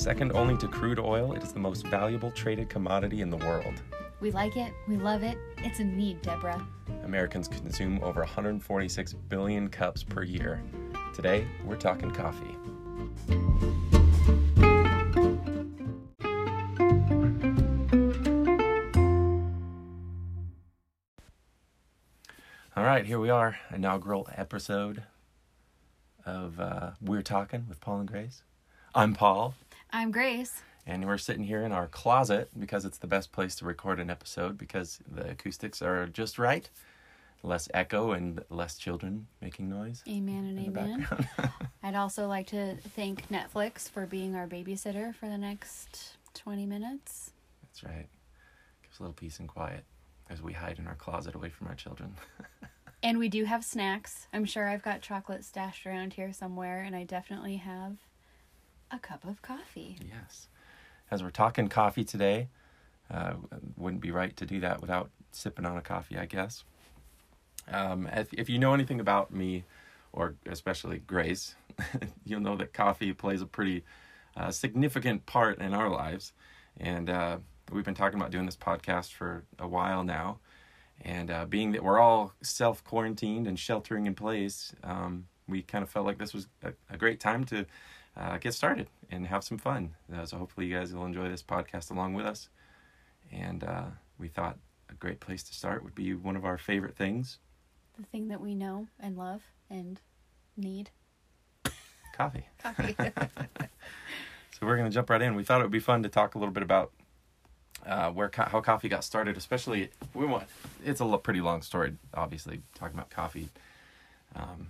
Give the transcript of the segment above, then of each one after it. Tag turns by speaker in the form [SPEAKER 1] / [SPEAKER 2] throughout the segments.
[SPEAKER 1] Second only to crude oil, it is the most valuable traded commodity in the world.
[SPEAKER 2] We like it, we love it. It's a need, Deborah.
[SPEAKER 1] Americans consume over 146 billion cups per year. Today, we're talking coffee. All right, here we are, inaugural episode of uh, We're Talking with Paul and Grace. I'm Paul,
[SPEAKER 2] I'm Grace.
[SPEAKER 1] and we're sitting here in our closet because it's the best place to record an episode because the acoustics are just right. Less echo and less children making noise.
[SPEAKER 2] Amen and amen. I'd also like to thank Netflix for being our babysitter for the next 20 minutes.
[SPEAKER 1] That's right. Gives a little peace and quiet as we hide in our closet away from our children.
[SPEAKER 2] And we do have snacks. I'm sure I've got chocolate stashed around here somewhere, and I definitely have a cup of coffee.
[SPEAKER 1] yes. As we're talking coffee today, uh, wouldn't be right to do that without sipping on a coffee, I guess. Um, if, if you know anything about me, or especially Grace, you'll know that coffee plays a pretty uh, significant part in our lives. And uh, we've been talking about doing this podcast for a while now. And uh, being that we're all self quarantined and sheltering in place, um, we kind of felt like this was a, a great time to uh, get started and have some fun. Uh, so hopefully you guys will enjoy this podcast along with us. And uh, we thought a great place to start would be one of our favorite things,
[SPEAKER 2] The thing that we know and love and need
[SPEAKER 1] coffee.
[SPEAKER 2] coffee.
[SPEAKER 1] So we're going to jump right in. We thought it would be fun to talk a little bit about uh, where co- how coffee got started. Especially we want it's a lo- pretty long story. Obviously, talking about coffee. Um,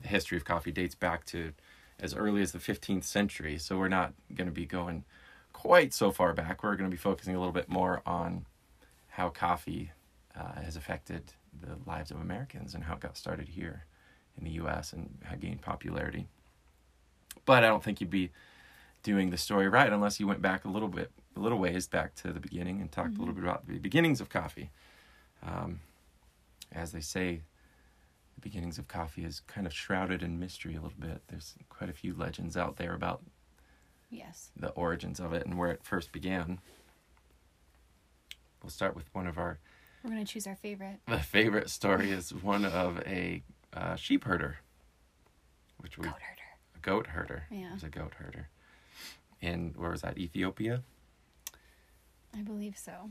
[SPEAKER 1] the history of coffee dates back to as early as the 15th century. So we're not going to be going quite so far back. We're going to be focusing a little bit more on how coffee uh, has affected the lives of Americans and how it got started here in the U.S. and how it gained popularity. But I don't think you'd be doing the story right unless you went back a little bit, a little ways back to the beginning and talked a little bit about the beginnings of coffee. Um, as they say, the beginnings of coffee is kind of shrouded in mystery a little bit. There's quite a few legends out there about
[SPEAKER 2] yes.
[SPEAKER 1] the origins of it and where it first began. We'll start with one of our
[SPEAKER 2] We're going to choose our favorite.
[SPEAKER 1] the favorite story is one of a uh, sheep herder, which we
[SPEAKER 2] Goat herder.
[SPEAKER 1] a goat herder.
[SPEAKER 2] Yeah.
[SPEAKER 1] There's a goat herder. In where was that? Ethiopia.
[SPEAKER 2] I believe so.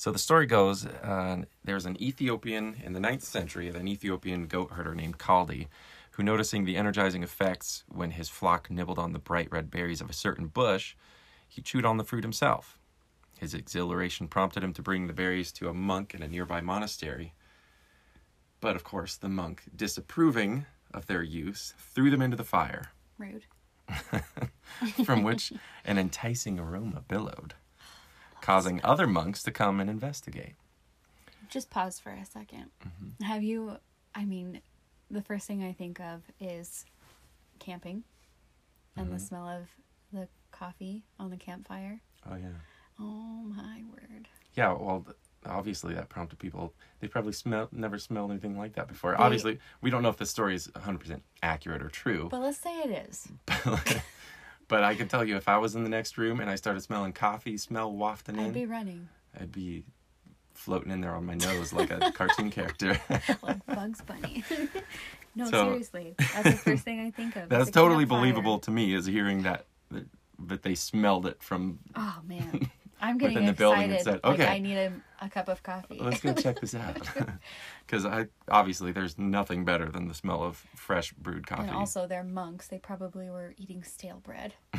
[SPEAKER 1] So the story goes, uh, there's an Ethiopian in the 9th century, an Ethiopian goat herder named Kaldi, who noticing the energizing effects when his flock nibbled on the bright red berries of a certain bush, he chewed on the fruit himself. His exhilaration prompted him to bring the berries to a monk in a nearby monastery. But of course, the monk, disapproving of their use, threw them into the fire,
[SPEAKER 2] Rude.
[SPEAKER 1] from which an enticing aroma billowed, causing other monks to come and investigate.
[SPEAKER 2] Just pause for a 2nd
[SPEAKER 1] Mm-hmm.
[SPEAKER 2] Have you, I mean, the first thing I think of is camping and
[SPEAKER 1] Mm-hmm.
[SPEAKER 2] the smell of the coffee on the campfire.
[SPEAKER 1] Oh yeah.
[SPEAKER 2] Oh my word.
[SPEAKER 1] Yeah, well, obviously that prompted people. They probably smell never smelled anything like that before.
[SPEAKER 2] They-
[SPEAKER 1] obviously, we don't know if this story is 100% accurate or true.
[SPEAKER 2] But let's say it is.
[SPEAKER 1] but I can tell you, if I was in the next room and I started smelling coffee smell wafting in,
[SPEAKER 2] I'd be running
[SPEAKER 1] I'd be floating in there on my nose like a cartoon character.
[SPEAKER 2] like Bugs Bunny. no,
[SPEAKER 1] So-
[SPEAKER 2] seriously. That's the first thing I think of.
[SPEAKER 1] That's totally believable to me, is hearing that, that that they smelled it from.
[SPEAKER 2] Oh man. I'm getting
[SPEAKER 1] Within the
[SPEAKER 2] excited.
[SPEAKER 1] building and said,
[SPEAKER 2] Like
[SPEAKER 1] "Okay.
[SPEAKER 2] I need a, a cup of coffee.
[SPEAKER 1] Let's go check this out, because I obviously there's nothing better than the smell of fresh brewed coffee.
[SPEAKER 2] and also they're monks. They probably were eating stale bread.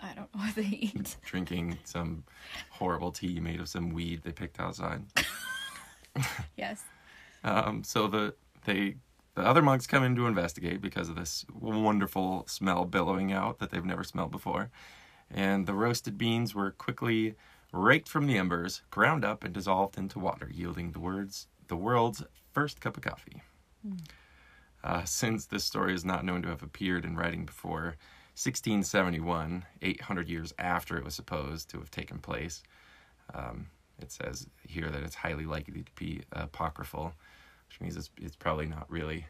[SPEAKER 2] I don't know what they eat.
[SPEAKER 1] drinking some horrible tea made of some weed they picked outside.
[SPEAKER 2] Yes.
[SPEAKER 1] Um, so the they the other monks come in to investigate because of this wonderful smell billowing out that they've never smelled before, and the roasted beans were quickly raked from the embers, ground up, and dissolved into water, yielding the words the world's first cup of coffee. Uh, since this story is not known to have appeared in writing before 1671, 800 years after it was supposed to have taken place, um, it says here that it's highly likely to be apocryphal, which means it's, it's probably not really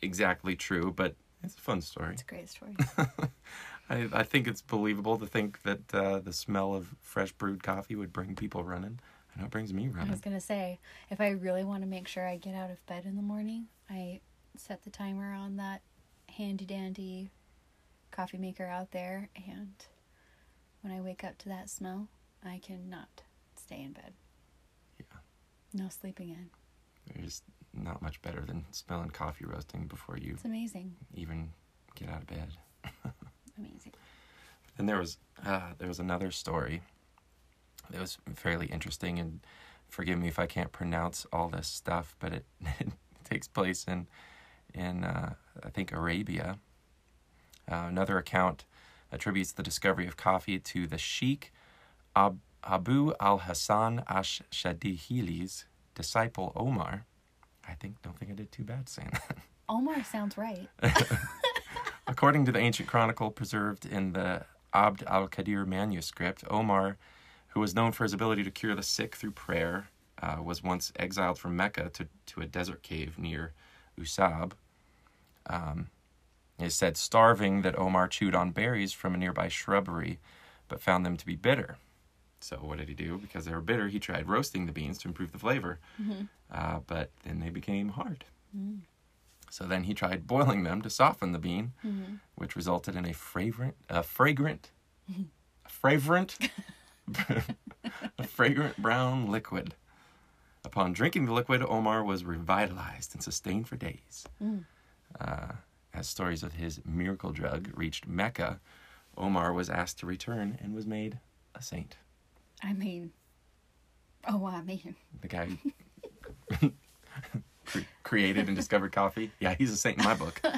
[SPEAKER 1] exactly true, but It's a fun story.
[SPEAKER 2] It's a great story.
[SPEAKER 1] I, I think it's believable to think that uh, the smell of fresh brewed coffee would bring people running. I know it brings me running.
[SPEAKER 2] I was gonna say, if I really want to make sure I get out of bed in the morning, I set the timer on that handy dandy coffee maker out there, and when I wake up to that smell, I cannot stay in bed.
[SPEAKER 1] Yeah.
[SPEAKER 2] No sleeping in.
[SPEAKER 1] There's not much better than smelling coffee roasting before you
[SPEAKER 2] It's amazing.
[SPEAKER 1] even get out of bed.
[SPEAKER 2] Amazing.
[SPEAKER 1] And there was uh, there was another story that was fairly interesting, and forgive me if I can't pronounce all this stuff, but it, it takes place in in uh, I think Arabia. Uh, another account attributes the discovery of coffee to the Sheikh Ab- Abu al Hassan Ash Shadihili's disciple Omar. I think don't think I did too bad saying that.
[SPEAKER 2] Omar sounds right.
[SPEAKER 1] According to the ancient chronicle preserved in the Abd al Qadir manuscript, Omar, who was known for his ability to cure the sick through prayer, uh, was once exiled from Mecca to, to a desert cave near Usab. Um, it is said, starving, that Omar chewed on berries from a nearby shrubbery, but found them to be bitter. So, what did he do? Because they were bitter, he tried roasting the beans to improve the flavor, uh, but then they became hard. So then he tried boiling them to soften the bean, which resulted in a fragrant, a fragrant, a fragrant, a fragrant brown liquid. Upon drinking the liquid, Omar was revitalized and sustained for days. Uh, as stories of his miracle drug reached Mecca, Omar was asked to return and was made a saint.
[SPEAKER 2] I mean, oh, I mean,
[SPEAKER 1] The guy cre- created and discovered coffee. Yeah, he's a saint in my book.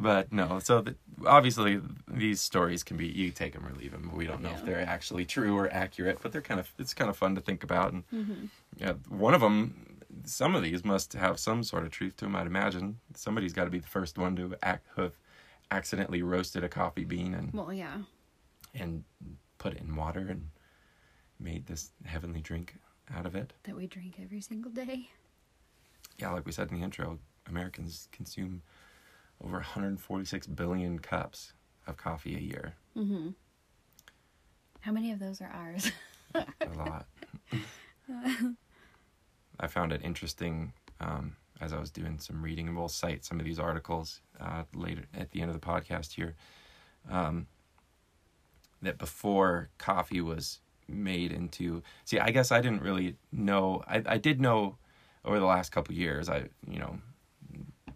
[SPEAKER 1] but no, so the, obviously these stories can be you take them or leave them. We don't know if they're actually true or accurate, but they're kind of it's kind of fun to think about. And mm-hmm. yeah, one of them, some of these must have some sort of truth to them. I'd imagine somebody's got to be the first one to act, have accidentally roasted a coffee bean and
[SPEAKER 2] well, yeah.
[SPEAKER 1] and put it in water and made this heavenly drink out of it.
[SPEAKER 2] That we drink every single day.
[SPEAKER 1] Yeah, like we said in the intro, Americans consume over 146 billion cups of coffee a year.
[SPEAKER 2] Mm-hmm. How many of those are ours?
[SPEAKER 1] A lot. I found it interesting um, as I was doing some reading, and we'll cite some of these articles uh, later at the end of the podcast here. Um, that before coffee was made into see i guess i didn't really know i, I did know over the last couple of years i you know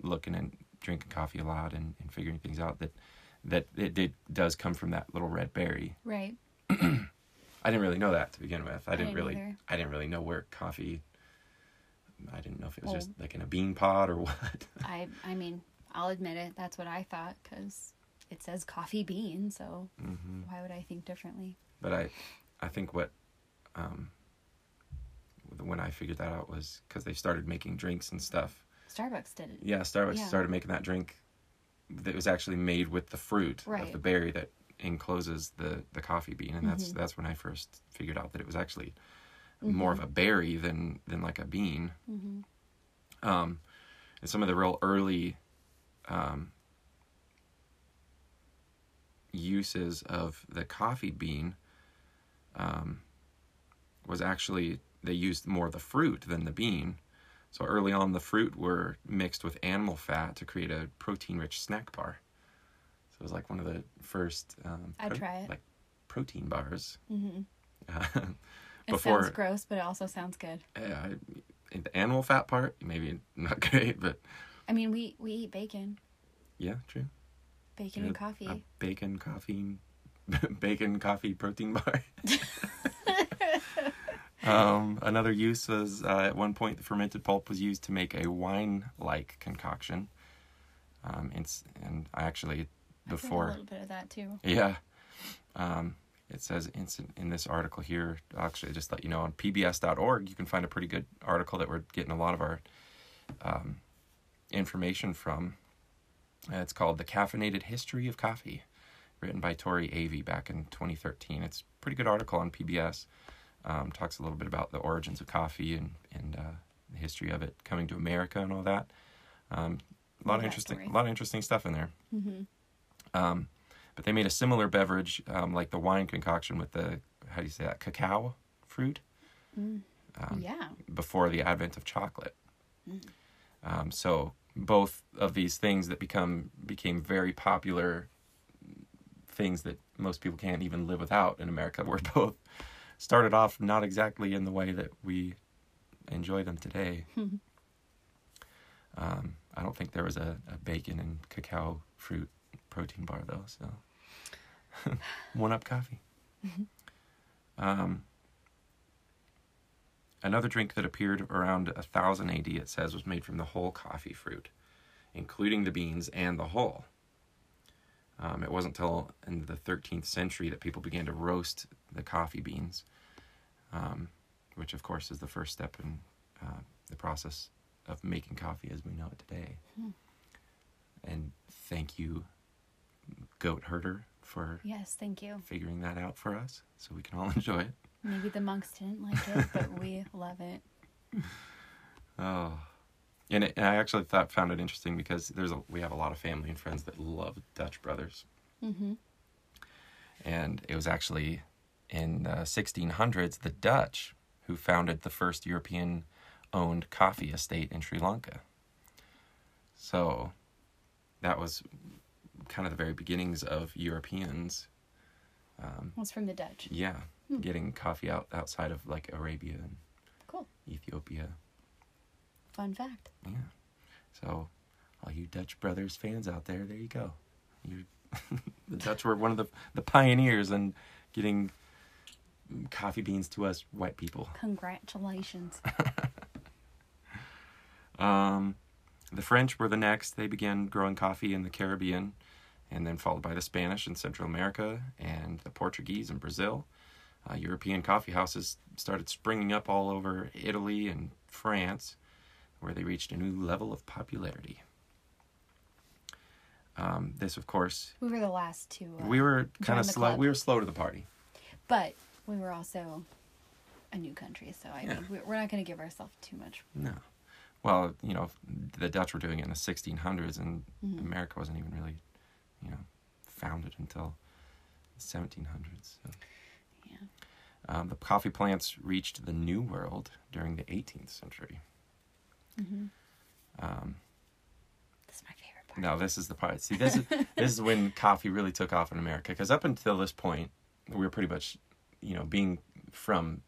[SPEAKER 1] looking and drinking coffee a lot and, and figuring things out that that it did does come from that little red berry
[SPEAKER 2] right.
[SPEAKER 1] i didn't really know that to begin with i
[SPEAKER 2] I
[SPEAKER 1] didn't
[SPEAKER 2] didn't
[SPEAKER 1] really
[SPEAKER 2] either.
[SPEAKER 1] i didn't really know where coffee i didn't know if it was just like in a bean pod or what
[SPEAKER 2] I I mean, I'll admit it. That's what I thought because it says coffee bean. So
[SPEAKER 1] hmm
[SPEAKER 2] why would I think differently?
[SPEAKER 1] but i i think what um when i figured that out was because they started making drinks and stuff
[SPEAKER 2] Starbucks did it.
[SPEAKER 1] Yeah, Starbucks
[SPEAKER 2] Yeah.
[SPEAKER 1] started making that drink that was actually made with the fruit of the berry that encloses the the coffee bean, and that's
[SPEAKER 2] Mhm.
[SPEAKER 1] that's when I first figured out that it was actually more of a berry than than like a bean.
[SPEAKER 2] Mm-hmm.
[SPEAKER 1] Um, and some of the real early um, uses of the coffee bean um, was actually they used more of the fruit than the bean. So early on, the fruit were mixed with animal fat to create a protein-rich snack bar. So it was like one of the first um,
[SPEAKER 2] I'd try it.
[SPEAKER 1] like protein bars.
[SPEAKER 2] Mm-hmm.
[SPEAKER 1] Uh,
[SPEAKER 2] It
[SPEAKER 1] Before-
[SPEAKER 2] sounds gross, but it also sounds good.
[SPEAKER 1] yeah, I- the animal fat part maybe not great, but
[SPEAKER 2] I mean, we we eat bacon,
[SPEAKER 1] yeah, true.
[SPEAKER 2] bacon and coffee.
[SPEAKER 1] A bacon coffee, bacon coffee protein bar. um, another use was uh, at one point the fermented pulp was used to make a wine-like concoction. Um, and, and I actually before
[SPEAKER 2] a little bit of that too.
[SPEAKER 1] yeah. Um, it says in, in this article here, actually, just let you know on pbs.org, you can find a pretty good article that we're getting a lot of our um, information from. Uh, it's called The Caffeinated History of Coffee, written by Tori Avey back in 2013. It's a pretty good article on PBS. Um, talks a little bit about the origins of coffee and, and uh, the history of it coming to America and all that. Um, a lot of interesting,
[SPEAKER 2] story.
[SPEAKER 1] a lot of interesting stuff in there.
[SPEAKER 2] Mm-hmm.
[SPEAKER 1] Um, but they made a similar beverage, um, like the wine concoction with the how do you say that cacao fruit um,
[SPEAKER 2] yeah.
[SPEAKER 1] before the advent of chocolate. Um, so both of these things that become became very popular things that most people can't even live without in America were both started off not exactly in the way that we enjoy them today. um, I don't think there was a, a bacon and cacao fruit protein bar though, so one up coffee. Um, another drink that appeared around 1000 AD, it says, was made from the whole coffee fruit, including the beans and the hull. Um, it wasn't until in the 13th century that people began to roast the coffee beans, um, which, of course, is the first step in uh, the process of making coffee as we know it today. And thank you, Goat Herder, for
[SPEAKER 2] Yes, thank you.
[SPEAKER 1] figuring that out for us so we can all enjoy it.
[SPEAKER 2] Maybe the monks didn't like it, but we love it.
[SPEAKER 1] Oh, and, it, and I actually thought found it interesting because there's a we have a lot of family and friends that love Dutch Brothers,
[SPEAKER 2] Mm-hmm.
[SPEAKER 1] and it was actually in the 1600s the Dutch who founded the first European-owned coffee estate in Sri Lanka. So, that was kind of the very beginnings of Europeans. Um,
[SPEAKER 2] was from the Dutch.
[SPEAKER 1] yeah, getting coffee out outside of like Arabia and
[SPEAKER 2] Cool.
[SPEAKER 1] Ethiopia.
[SPEAKER 2] Fun fact.
[SPEAKER 1] Yeah. So, all you Dutch Brothers fans out there, there you go. You, the Dutch were one of the the pioneers in getting coffee beans to us white people.
[SPEAKER 2] Congratulations.
[SPEAKER 1] Um, the French were the next. They began growing coffee in the Caribbean, and then followed by the Spanish in Central America and the Portuguese in Brazil. Uh, European coffee houses started springing up all over Italy and France, where they reached a new level of popularity. Um, this, of course,
[SPEAKER 2] we were the last to. Uh,
[SPEAKER 1] we were kind of slow.
[SPEAKER 2] club.
[SPEAKER 1] We were slow to the party.
[SPEAKER 2] But we were also a new country, so I
[SPEAKER 1] Yeah.
[SPEAKER 2] we- we're not going to give ourselves too much.
[SPEAKER 1] No. Well, you know, the Dutch were doing it in the 1600s, and
[SPEAKER 2] Mm-hmm.
[SPEAKER 1] America wasn't even really, you know, founded until the 1700s. So.
[SPEAKER 2] Yeah.
[SPEAKER 1] Um, the coffee plants reached the New World during the 18th century.
[SPEAKER 2] Mm-hmm.
[SPEAKER 1] Um,
[SPEAKER 2] This is my favorite part.
[SPEAKER 1] now, this is the part. See, this is this is when coffee really took off in America. Because up until this point, we were pretty much, you know, being from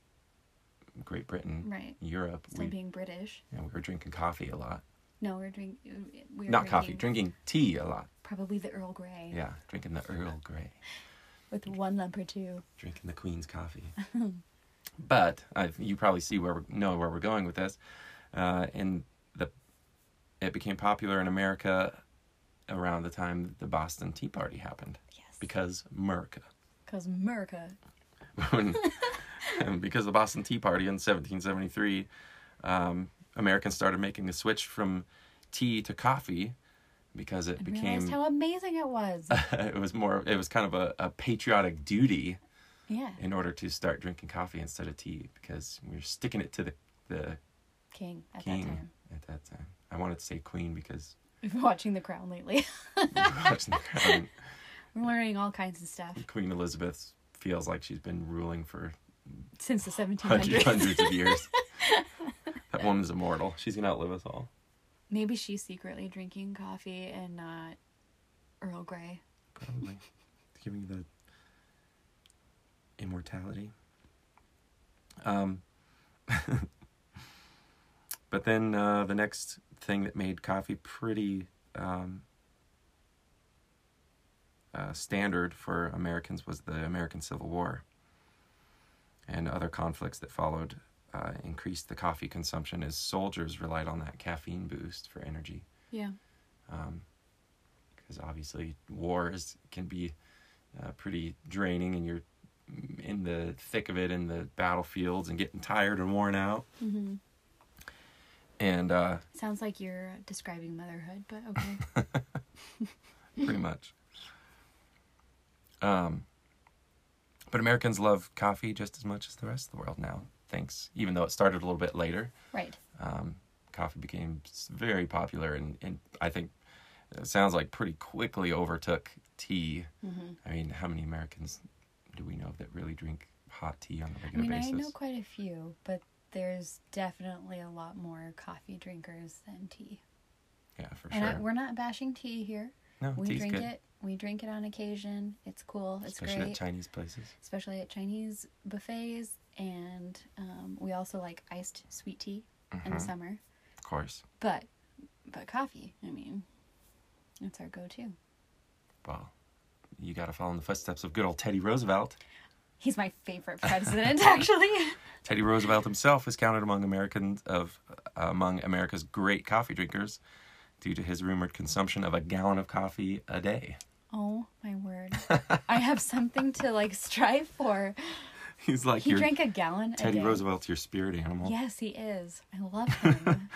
[SPEAKER 1] Great Britain,
[SPEAKER 2] Right.
[SPEAKER 1] Europe,
[SPEAKER 2] Still
[SPEAKER 1] we,
[SPEAKER 2] being British.
[SPEAKER 1] yeah, we were drinking coffee a lot.
[SPEAKER 2] No, we're drinking. We're
[SPEAKER 1] Not coffee, drinking tea a lot.
[SPEAKER 2] Probably the Earl Grey.
[SPEAKER 1] Yeah, drinking the Earl Grey,
[SPEAKER 2] With one lump or two.
[SPEAKER 1] drinking the Queen's coffee. but I, you probably see where we know where we're going with this. Uh, and the it became popular in America around the time the Boston Tea Party happened
[SPEAKER 2] Yes.
[SPEAKER 1] because America.
[SPEAKER 2] Because America.
[SPEAKER 1] And because the Boston Tea Party in 1773, um, Americans started making the switch from tea to coffee because it
[SPEAKER 2] And
[SPEAKER 1] became
[SPEAKER 2] realized how amazing it was.
[SPEAKER 1] it was more it was kind of a, a patriotic duty
[SPEAKER 2] yeah.
[SPEAKER 1] in order to start drinking coffee instead of tea because we were sticking it to the the
[SPEAKER 2] King at
[SPEAKER 1] king
[SPEAKER 2] that time.
[SPEAKER 1] at that time. I wanted to say queen because
[SPEAKER 2] We've been watching The Crown lately.
[SPEAKER 1] watching the Crown,
[SPEAKER 2] We're learning all kinds of stuff
[SPEAKER 1] Queen Elizabeth feels like she's been ruling for
[SPEAKER 2] since the
[SPEAKER 1] hundreds,
[SPEAKER 2] 1700s.
[SPEAKER 1] hundreds of years. that woman's immortal. She's gonna outlive us all.
[SPEAKER 2] Maybe she's secretly drinking coffee and not Earl Grey.
[SPEAKER 1] Probably giving the immortality. Um, but then uh, the next thing that made coffee pretty um, uh, standard for Americans was the American Civil War. And other conflicts that followed uh, increased the coffee consumption as soldiers relied on that caffeine boost for energy
[SPEAKER 2] Yeah.
[SPEAKER 1] because obviously wars can be uh, pretty draining and you're in the thick of it in the battlefields and getting tired and worn out
[SPEAKER 2] hmm
[SPEAKER 1] and uh,
[SPEAKER 2] Sounds like you're describing motherhood, but okay.
[SPEAKER 1] pretty much um, but americans love coffee just as much as the rest of the world now thanks even though it started a little bit later
[SPEAKER 2] right.
[SPEAKER 1] um, coffee became very popular, and, and I think it sounds like pretty quickly overtook tea.
[SPEAKER 2] Mhm.
[SPEAKER 1] I mean, how many Americans do we know that really drink hot tea on a regular
[SPEAKER 2] mean, I
[SPEAKER 1] basis?
[SPEAKER 2] know quite a few, but there's definitely a lot more coffee drinkers than tea.
[SPEAKER 1] yeah, for
[SPEAKER 2] And
[SPEAKER 1] sure.
[SPEAKER 2] I, we're not bashing tea here.
[SPEAKER 1] no,
[SPEAKER 2] We drink
[SPEAKER 1] good,
[SPEAKER 2] it. We drink it on occasion. It's cool. It's
[SPEAKER 1] especially
[SPEAKER 2] great.
[SPEAKER 1] at Chinese places.
[SPEAKER 2] especially at Chinese buffets. And um, we also like iced sweet tea in the
[SPEAKER 1] Mhm,
[SPEAKER 2] summer.
[SPEAKER 1] Of course.
[SPEAKER 2] But but coffee, I mean, it's our go-to.
[SPEAKER 1] Well, you got to follow in the footsteps of good old Teddy Roosevelt.
[SPEAKER 2] He's my favorite president, actually.
[SPEAKER 1] Teddy Roosevelt himself is counted among Americans of uh, among America's great coffee drinkers due to his rumored consumption of a gallon of coffee a day.
[SPEAKER 2] Oh my word! I have something to like strive for.
[SPEAKER 1] He's like
[SPEAKER 2] He drank a gallon.
[SPEAKER 1] Teddy
[SPEAKER 2] a day.
[SPEAKER 1] Roosevelt's your spirit animal.
[SPEAKER 2] Yes, he is. I love him.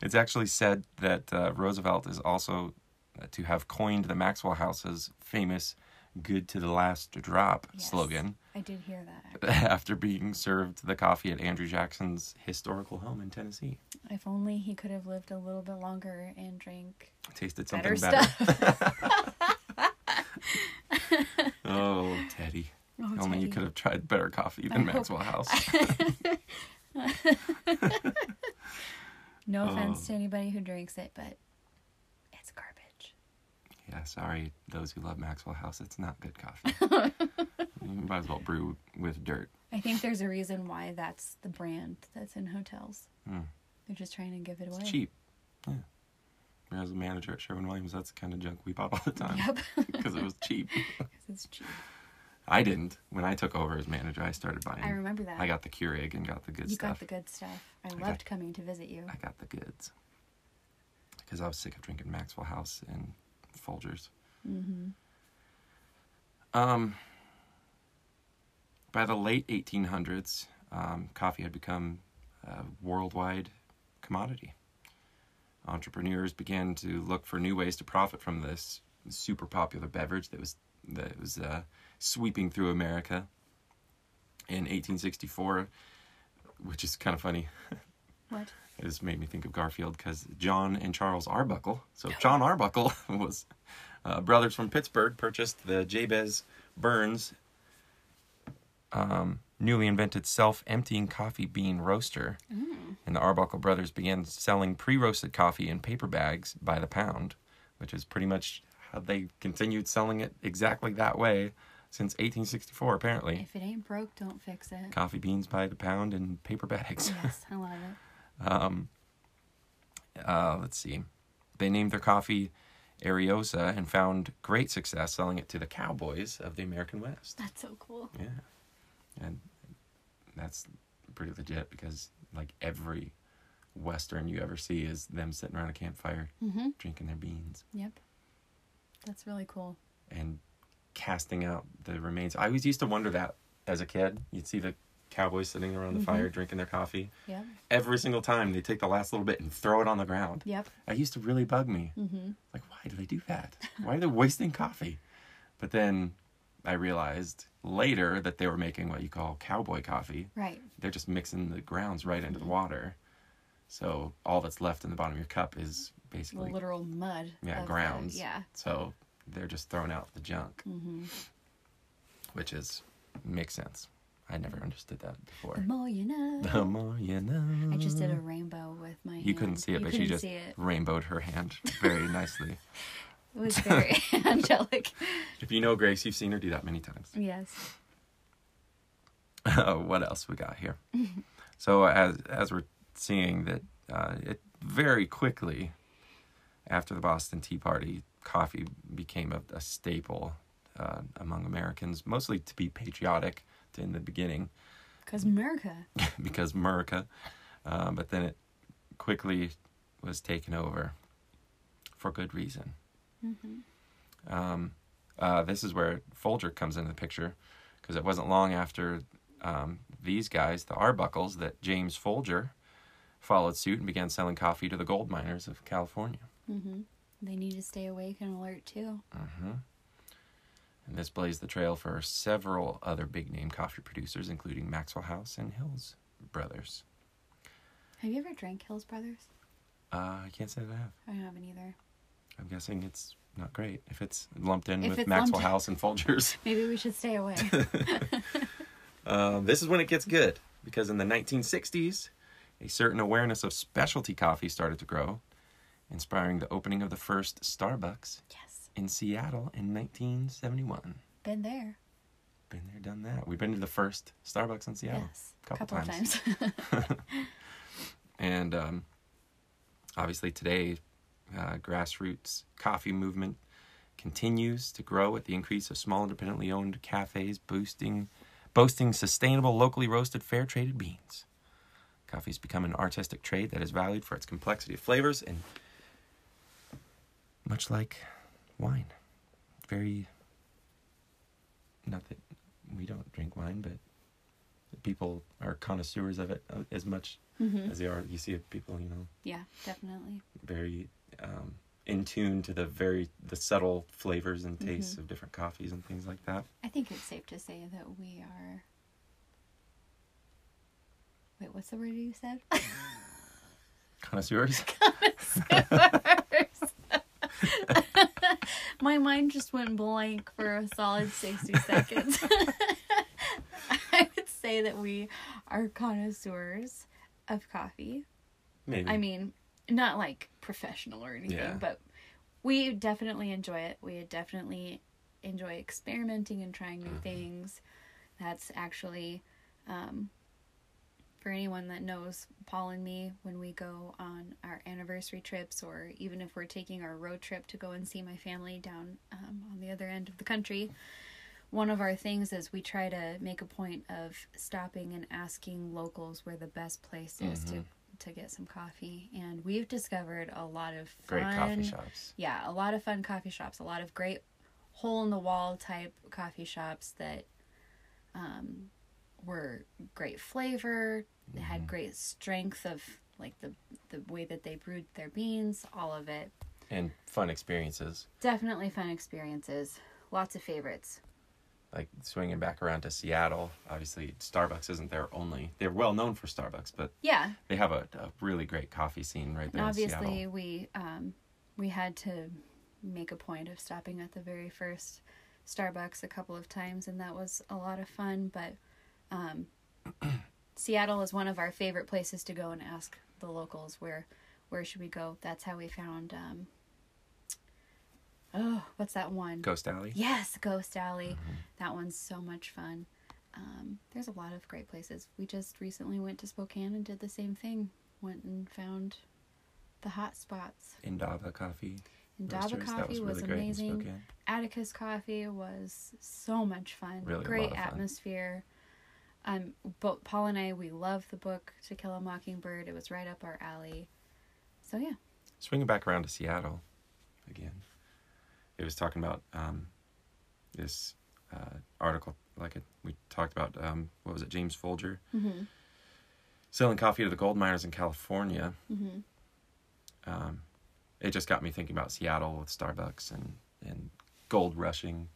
[SPEAKER 1] It's actually said that uh, Roosevelt is also uh, to have coined the Maxwell House's famous "good to the last drop"
[SPEAKER 2] Yes.
[SPEAKER 1] slogan
[SPEAKER 2] I did hear that.
[SPEAKER 1] after being served the coffee at Andrew Jackson's historical home in Tennessee.
[SPEAKER 2] If only he could have lived a little bit longer and drank
[SPEAKER 1] Tasted something
[SPEAKER 2] better
[SPEAKER 1] better.
[SPEAKER 2] stuff.
[SPEAKER 1] Oh, Teddy.
[SPEAKER 2] Oh,
[SPEAKER 1] Only you could have tried better coffee
[SPEAKER 2] I
[SPEAKER 1] than
[SPEAKER 2] hope-
[SPEAKER 1] Maxwell House.
[SPEAKER 2] No offense
[SPEAKER 1] Oh.
[SPEAKER 2] to anybody who drinks it, but.
[SPEAKER 1] Yeah, sorry, those who love Maxwell House. It's not good coffee. you might as well brew with dirt.
[SPEAKER 2] I think there's a reason why that's the brand that's in hotels.
[SPEAKER 1] Mm.
[SPEAKER 2] They're just trying to give it away.
[SPEAKER 1] It's cheap. Yeah. As a manager at Sherwin Williams, that's the kind of junk we bought all the time
[SPEAKER 2] Yep.
[SPEAKER 1] because it was cheap.
[SPEAKER 2] 'Cause it's cheap.
[SPEAKER 1] I didn't. When I took over as manager, I started buying.
[SPEAKER 2] I remember that.
[SPEAKER 1] I got the Keurig and got the good
[SPEAKER 2] you
[SPEAKER 1] stuff.
[SPEAKER 2] You got the good stuff. I
[SPEAKER 1] got-
[SPEAKER 2] loved coming to visit you.
[SPEAKER 1] I got the goods because I was sick of drinking Maxwell House and Folgers.
[SPEAKER 2] Mm-hmm.
[SPEAKER 1] Um, by the late 1800s, um, coffee had become a worldwide commodity. Entrepreneurs began to look for new ways to profit from this super popular beverage that was that was uh, sweeping through America. In 1864, which is kind of funny,
[SPEAKER 2] What?
[SPEAKER 1] it just made me think of Garfield because John and Charles Arbuckle. So John Arbuckle was uh, brothers from Pittsburgh. Purchased the Jabez Burns um, newly invented self-emptying coffee bean roaster, and the Arbuckle brothers began selling pre-roasted coffee in paper bags by the pound, which is pretty much how they continued selling it exactly that way since 1864. Apparently,
[SPEAKER 2] If it ain't broke, don't fix it.
[SPEAKER 1] coffee beans by the pound in paper bags.
[SPEAKER 2] yes, I love it.
[SPEAKER 1] Um, uh, let's see. They named their coffee Ariosa and found great success selling it to the cowboys of the American West.
[SPEAKER 2] That's so cool.
[SPEAKER 1] Yeah. And that's pretty legit because, like, every Western you ever see is them sitting around a campfire
[SPEAKER 2] Mm-hmm.
[SPEAKER 1] drinking their beans
[SPEAKER 2] Yep. That's really cool.
[SPEAKER 1] and casting out the remains. I always used to wonder that as a kid. You'd see the cowboys sitting around the
[SPEAKER 2] Mhm.
[SPEAKER 1] fire drinking their coffee.
[SPEAKER 2] Yep.
[SPEAKER 1] Every single time they take the last little bit and throw it on the ground.
[SPEAKER 2] Yep.
[SPEAKER 1] That used to really bug me.
[SPEAKER 2] Mm-hmm.
[SPEAKER 1] Like, why do they do that? Why are they wasting coffee? But then I realized later that they were making what you call cowboy coffee.
[SPEAKER 2] Right.
[SPEAKER 1] They're just mixing the grounds right into the
[SPEAKER 2] Mhm.
[SPEAKER 1] water. So all that's left in the bottom of your cup is basically
[SPEAKER 2] literal mud.
[SPEAKER 1] yeah
[SPEAKER 2] of the-
[SPEAKER 1] grounds.
[SPEAKER 2] yeah.
[SPEAKER 1] So they're just throwing out the junk,
[SPEAKER 2] Mm-hmm.
[SPEAKER 1] which is makes sense. I never understood that before.
[SPEAKER 2] The
[SPEAKER 1] before.
[SPEAKER 2] more you know.
[SPEAKER 1] The more you know.
[SPEAKER 2] I just did a rainbow with my.
[SPEAKER 1] You couldn't see it,
[SPEAKER 2] You
[SPEAKER 1] but she just rainbowed her hand very nicely.
[SPEAKER 2] It was very angelic.
[SPEAKER 1] If you know Grace, you've seen her do that many times.
[SPEAKER 2] Yes.
[SPEAKER 1] what else we got here? so as as we're seeing that uh, it very quickly after the Boston Tea Party, coffee became a, a staple uh, among Americans, mostly to be patriotic in the beginning
[SPEAKER 2] Because America.
[SPEAKER 1] because America, uh, but then it quickly was taken over for good reason.
[SPEAKER 2] Mm-hmm.
[SPEAKER 1] Um, uh, this is where Folger comes into the picture because it wasn't long after um, these guys, the Arbuckles, that James Folger followed suit and began selling coffee to the gold miners of California.
[SPEAKER 2] Mm-hmm. They need to stay awake and alert too.
[SPEAKER 1] hmm And this blazed the trail for several other big name coffee producers, including Maxwell House and Hills Brothers.
[SPEAKER 2] Have you ever drank Hills Brothers?
[SPEAKER 1] Uh, I can't say that I have.
[SPEAKER 2] I haven't either.
[SPEAKER 1] I'm guessing it's not great if it's lumped in
[SPEAKER 2] If
[SPEAKER 1] with Maxwell House and Folgers.
[SPEAKER 2] Maybe we should stay away.
[SPEAKER 1] Um, this is when it gets good because in the 1960s, a certain awareness of specialty coffee started to grow, inspiring the opening of the first Starbucks
[SPEAKER 2] yes.
[SPEAKER 1] In Seattle in 1971.
[SPEAKER 2] Been there.
[SPEAKER 1] Been there, done that. We've been to the first Starbucks in Seattle.
[SPEAKER 2] Yes.
[SPEAKER 1] couple
[SPEAKER 2] Couple of
[SPEAKER 1] times.
[SPEAKER 2] times.
[SPEAKER 1] And um, obviously, today, uh, grassroots coffee movement continues to grow with the increase of small, independently owned cafes boosting, boasting sustainable, locally roasted, fair traded beans. Coffee's become an artistic trade that is valued for its complexity of flavors and much like wine. Very, not that we don't drink wine, but people are connoisseurs of it uh, as much
[SPEAKER 2] hmm
[SPEAKER 1] as they are. You see people, you know,
[SPEAKER 2] Yeah, definitely.
[SPEAKER 1] very um, in tune to the very the subtle flavors and tastes
[SPEAKER 2] Mhm.
[SPEAKER 1] of different coffees and things like that.
[SPEAKER 2] I think it's safe to say that we are. Wait, what's the word you said? Connoisseurs.
[SPEAKER 1] Connoisseurs.
[SPEAKER 2] My mind just went blank for a solid 60 seconds. I would say that we are connoisseurs of coffee.
[SPEAKER 1] Maybe.
[SPEAKER 2] I mean, not like professional or anything,
[SPEAKER 1] Yeah.
[SPEAKER 2] but we definitely enjoy it. We definitely enjoy experimenting and trying new things. That's actually, um, for anyone that knows Paul and me, when we go on our anniversary trips, or even if we're taking our road trip to go and see my family down um, on the other end of the country, one of our things is we try to make a point of stopping and asking locals where the best place is to to get some coffee and we've discovered a lot of fun,
[SPEAKER 1] Great coffee shops.
[SPEAKER 2] yeah a lot of fun coffee shops a lot of great hole in the wall type coffee shops that um, were great flavor they
[SPEAKER 1] Mm-hmm.
[SPEAKER 2] had great strength of like the the way that they brewed their beans all of it
[SPEAKER 1] And fun experiences.
[SPEAKER 2] definitely fun experiences lots of favorites
[SPEAKER 1] Like swinging back around to Seattle. Obviously, Starbucks isn't their only. They're well known for Starbucks, but
[SPEAKER 2] yeah
[SPEAKER 1] they have a, a really great coffee scene right
[SPEAKER 2] And
[SPEAKER 1] there in
[SPEAKER 2] obviously we um, we had to make a point of stopping at the very first Starbucks a couple of times, and that was a lot of fun. But um, Seattle is one of our favorite places to go and ask the locals where where should we go. That's how we found. Um, oh, what's that one?
[SPEAKER 1] Ghost Alley.
[SPEAKER 2] Yes, Ghost Alley.
[SPEAKER 1] Mm-hmm.
[SPEAKER 2] That one's so much fun. Um, there's a lot of great places. We just recently went to Spokane and did the same thing. Went and found the hot spots.
[SPEAKER 1] Indaba Coffee.
[SPEAKER 2] Indaba Coffee was,
[SPEAKER 1] really great in
[SPEAKER 2] amazing. Atticus Coffee was so much fun.
[SPEAKER 1] Really
[SPEAKER 2] great
[SPEAKER 1] of fun.
[SPEAKER 2] Um, but Paul and I, we love the book To Kill a Mockingbird. It was right up our alley. So yeah,
[SPEAKER 1] swinging back around to Seattle again. It was talking about um, this uh, article, like it, we talked about. Um, what was it, James Folger,
[SPEAKER 2] mm-hmm.
[SPEAKER 1] selling coffee to the gold miners in California.
[SPEAKER 2] Mm-hmm.
[SPEAKER 1] Um, it just got me thinking about Seattle with Starbucks and and gold rushing.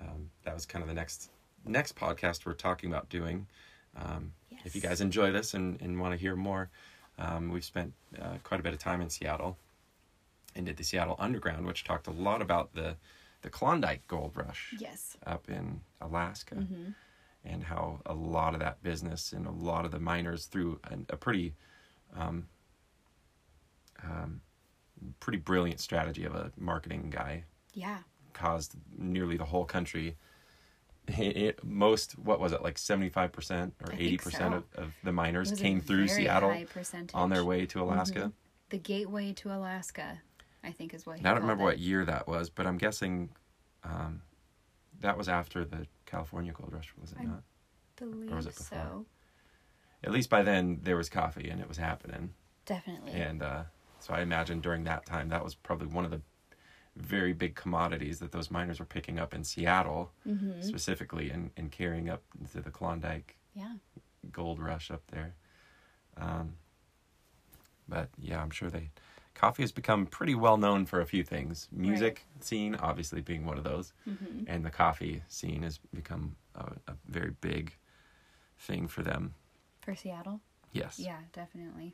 [SPEAKER 1] Um, that was kind of the next next podcast we're talking about doing. Um, If you guys enjoy this and, and want to hear more, um, we've spent uh, quite a bit of time in Seattle and did the Seattle Underground, which talked a lot about the the Klondike Gold Rush
[SPEAKER 2] yes,
[SPEAKER 1] up in Alaska
[SPEAKER 2] mm-hmm.
[SPEAKER 1] and how a lot of that business and a lot of the miners through a, a pretty um, um, pretty brilliant strategy of a marketing guy
[SPEAKER 2] yeah,
[SPEAKER 1] caused nearly the whole country it, most what was it like 75% or
[SPEAKER 2] I
[SPEAKER 1] 80%
[SPEAKER 2] so.
[SPEAKER 1] of, of the miners came through seattle on their way to alaska
[SPEAKER 2] Mhm. The gateway to Alaska, I think, is what.
[SPEAKER 1] I don't remember
[SPEAKER 2] it.
[SPEAKER 1] what year that was but i'm guessing um, that was after the california gold rush was it
[SPEAKER 2] I-
[SPEAKER 1] not
[SPEAKER 2] Believe or
[SPEAKER 1] was it before?
[SPEAKER 2] so.
[SPEAKER 1] at least by then there was coffee and it was happening
[SPEAKER 2] Definitely.
[SPEAKER 1] And uh, so I imagine during that time, that was probably one of the very big commodities that those miners were picking up in Seattle,
[SPEAKER 2] hmm
[SPEAKER 1] specifically, and, and carrying up to the Klondike
[SPEAKER 2] Yeah.
[SPEAKER 1] gold rush up there. Um, but yeah, I'm sure they. Coffee has become pretty well known for a few things. Music scene, obviously, being one of those,
[SPEAKER 2] hmm
[SPEAKER 1] and the coffee scene has become a, a very big thing for them.
[SPEAKER 2] For Seattle.
[SPEAKER 1] Yes.
[SPEAKER 2] Yeah, definitely.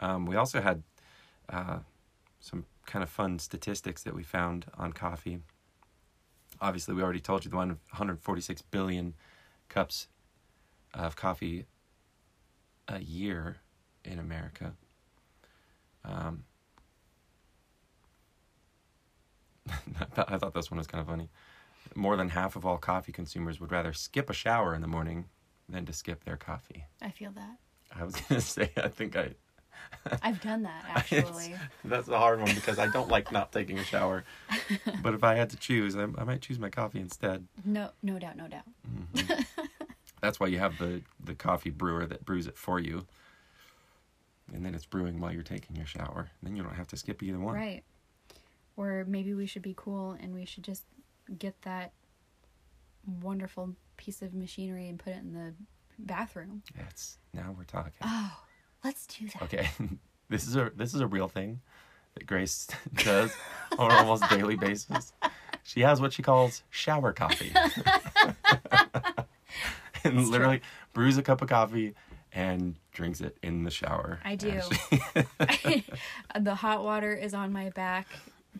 [SPEAKER 1] Um, we also had uh, some kind of fun statistics that we found on coffee. Obviously, we already told you the one 146 billion cups of coffee a year in America. Um, I thought this one was kind of funny. More than half of all coffee consumers would rather skip a shower in the morning than to skip their coffee.
[SPEAKER 2] I feel that.
[SPEAKER 1] I was gonna say, I think I.
[SPEAKER 2] I've done that actually.
[SPEAKER 1] that's a hard one because I don't like not taking a shower. But if I had to choose, I, I might choose my coffee instead.
[SPEAKER 2] no, no doubt, no doubt. Mm-hmm.
[SPEAKER 1] That's why you have the the coffee brewer that brews it for you, and then it's brewing while you're taking your shower. Then you don't have to skip either one.
[SPEAKER 2] Right. Or maybe we should be cool and we should just get that wonderful piece of machinery and put it in the bathroom.
[SPEAKER 1] That's now we're talking.
[SPEAKER 2] Oh, let's do that.
[SPEAKER 1] Okay, this is a this is a real thing that Grace does on an almost daily basis. She has what she calls shower coffee, and
[SPEAKER 2] It's
[SPEAKER 1] literally brews a cup of coffee and drinks it in the shower.
[SPEAKER 2] I do.
[SPEAKER 1] She-
[SPEAKER 2] the hot water is on my back,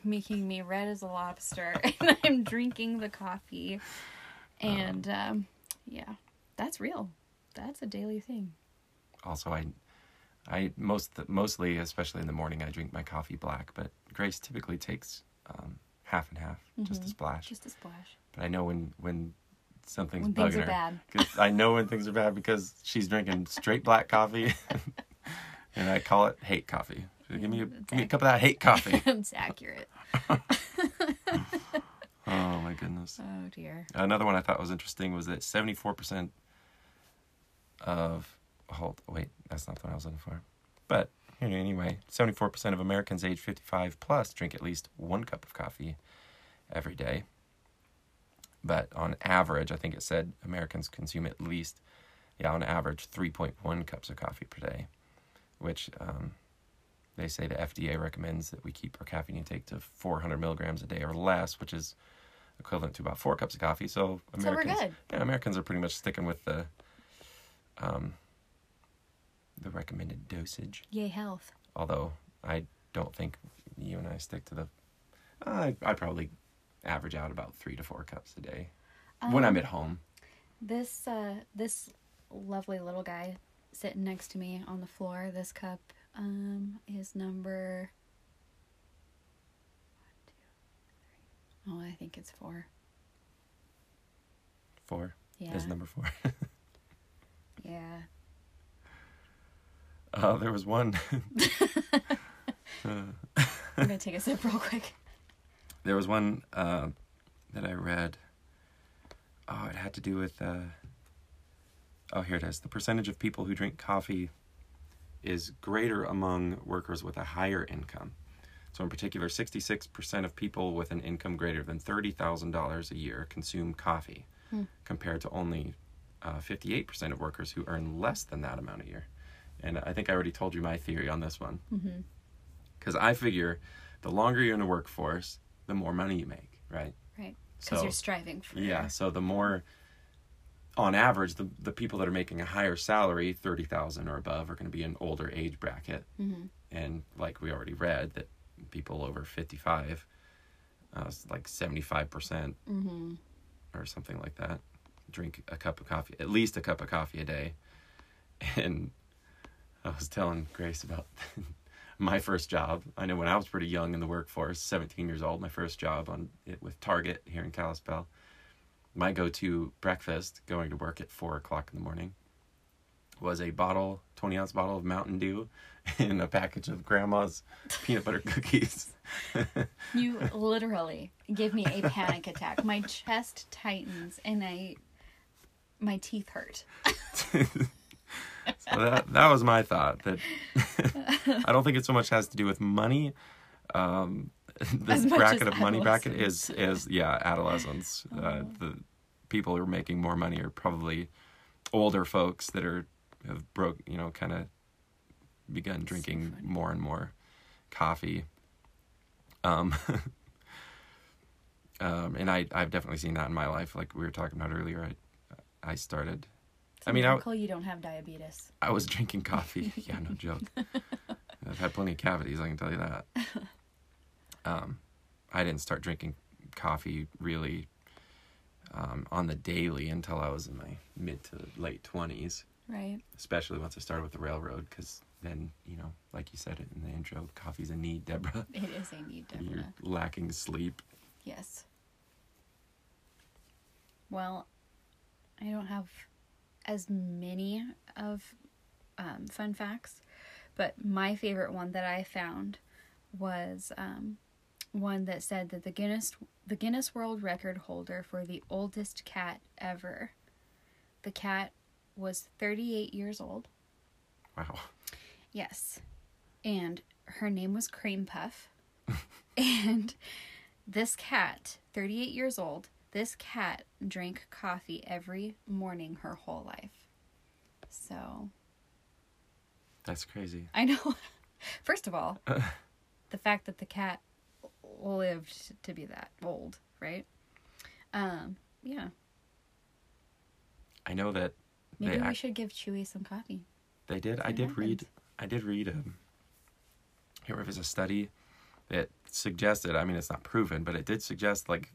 [SPEAKER 2] making me red as a lobster, and I'm drinking the coffee. And um, yeah, that's real. That's a daily thing.
[SPEAKER 1] also, I I most mostly, especially in the morning, I drink my coffee black. But Grace typically takes um, half and half, just a splash.
[SPEAKER 2] Just a splash.
[SPEAKER 1] But I know when when something's
[SPEAKER 2] When
[SPEAKER 1] bugging
[SPEAKER 2] things are
[SPEAKER 1] her.
[SPEAKER 2] bad.
[SPEAKER 1] 'Cause I know when things are bad because she's drinking straight black coffee, and I call it hate coffee. So give me a, give me a cup of that hate coffee.
[SPEAKER 2] it's accurate.
[SPEAKER 1] Oh my goodness.
[SPEAKER 2] Oh dear.
[SPEAKER 1] Another one I thought was interesting was that seventy four percent of hold wait that's not the one I was looking for, but anyway seventy four percent of Americans age fifty five plus drink at least one cup of coffee every day. But on average, I think it said Americans consume at least, yeah, on average, 3.1 cups of coffee per day, which um, they say the FDA recommends that we keep our caffeine intake to 400 milligrams a day or less, which is equivalent to about four cups of coffee. So
[SPEAKER 2] So we're
[SPEAKER 1] Americans,
[SPEAKER 2] good.
[SPEAKER 1] yeah, Americans are pretty much sticking with the, um, the recommended dosage.
[SPEAKER 2] Yay health.
[SPEAKER 1] Although I don't think you and I stick to the, I I probably average out about three to four cups a day when I'm
[SPEAKER 2] Um,
[SPEAKER 1] at home.
[SPEAKER 2] This uh this lovely little guy sitting next to me on the floor, this cup um is number Oh, I think it's four.
[SPEAKER 1] Four
[SPEAKER 2] Yeah.
[SPEAKER 1] is number four.
[SPEAKER 2] Yeah.
[SPEAKER 1] Uh, there was one.
[SPEAKER 2] I'm gonna take a sip real quick.
[SPEAKER 1] There was one uh, that I read. Oh, it had to do with. Uh, oh, here it is. The percentage of people who drink coffee is greater among workers with a higher income. So, in particular, 66% of people with an income greater than $30,000 a year consume coffee, compared to only uh, 58% of workers who earn less than that amount a year. And I think I already told you my theory on this one. Because I figure the longer you're in the workforce, the more money you make, right?
[SPEAKER 2] Right. Because
[SPEAKER 1] So-
[SPEAKER 2] you're striving for
[SPEAKER 1] Yeah. So the more, on average, the the people that are making a higher salary, thirty thousand or above, are going to be an older age bracket.
[SPEAKER 2] Mhm.
[SPEAKER 1] And like we already read, that people over fifty five, uh, like seventy five percent
[SPEAKER 2] Mm-hmm.
[SPEAKER 1] or something like that, drink a cup of coffee, at least a cup of coffee a day. And I was telling Grace about my first job. I know when I was pretty young in the workforce, 17 years old, my first job on it with Target here in Kalispell. My go-to breakfast, going to work at four o'clock in the morning, was a bottle, 20 ounce bottle of Mountain Dew, and a package of Grandma's peanut butter cookies.
[SPEAKER 2] You literally give me a panic attack. My chest tightens and I my teeth hurt.
[SPEAKER 1] So that that was my thought. That I don't think it so much has to do with money. Um, this bracket of money bracket is is yeah adolescents. Uh, the people who are making more money are probably older folks that are have broke you know kind of begun drinking
[SPEAKER 2] funny.
[SPEAKER 1] more and more coffee. Um, um, and I I've definitely seen that in my life. Like we were talking about earlier, I I started.
[SPEAKER 2] It's
[SPEAKER 1] I mean, I,
[SPEAKER 2] miracle you don't have diabetes.
[SPEAKER 1] I was drinking coffee. yeah, no joke. I've had plenty of cavities, I can tell you that. um, I didn't start drinking coffee really um, on the daily until I was in my mid to late 20s,
[SPEAKER 2] Right.
[SPEAKER 1] especially once I started with the railroad, because then, you know, like you said it in the intro, coffee's a need, Deborah.
[SPEAKER 2] It is a need, Deborah.
[SPEAKER 1] You're
[SPEAKER 2] Deborah.
[SPEAKER 1] lacking sleep.
[SPEAKER 2] Yes. Well, I don't have as many of um, fun facts, but my favorite one that I found was um, one that said that the Guinness the Guinness World Record holder for the oldest cat ever. The cat was 38 years old.
[SPEAKER 1] Wow.
[SPEAKER 2] Yes. And her name was Creme Puff. and this cat, 38 years old, this cat drank coffee every morning her whole life. So,
[SPEAKER 1] That's crazy.
[SPEAKER 2] I know. First of all, the fact that the cat lived to be that old, right? Um, yeah.
[SPEAKER 1] I know that
[SPEAKER 2] Maybe
[SPEAKER 1] they,
[SPEAKER 2] we
[SPEAKER 1] act-
[SPEAKER 2] should give Chewy some coffee.
[SPEAKER 1] they did. I did read. I did read. Um, here was a study that suggested. I mean, it's not proven, but it did suggest like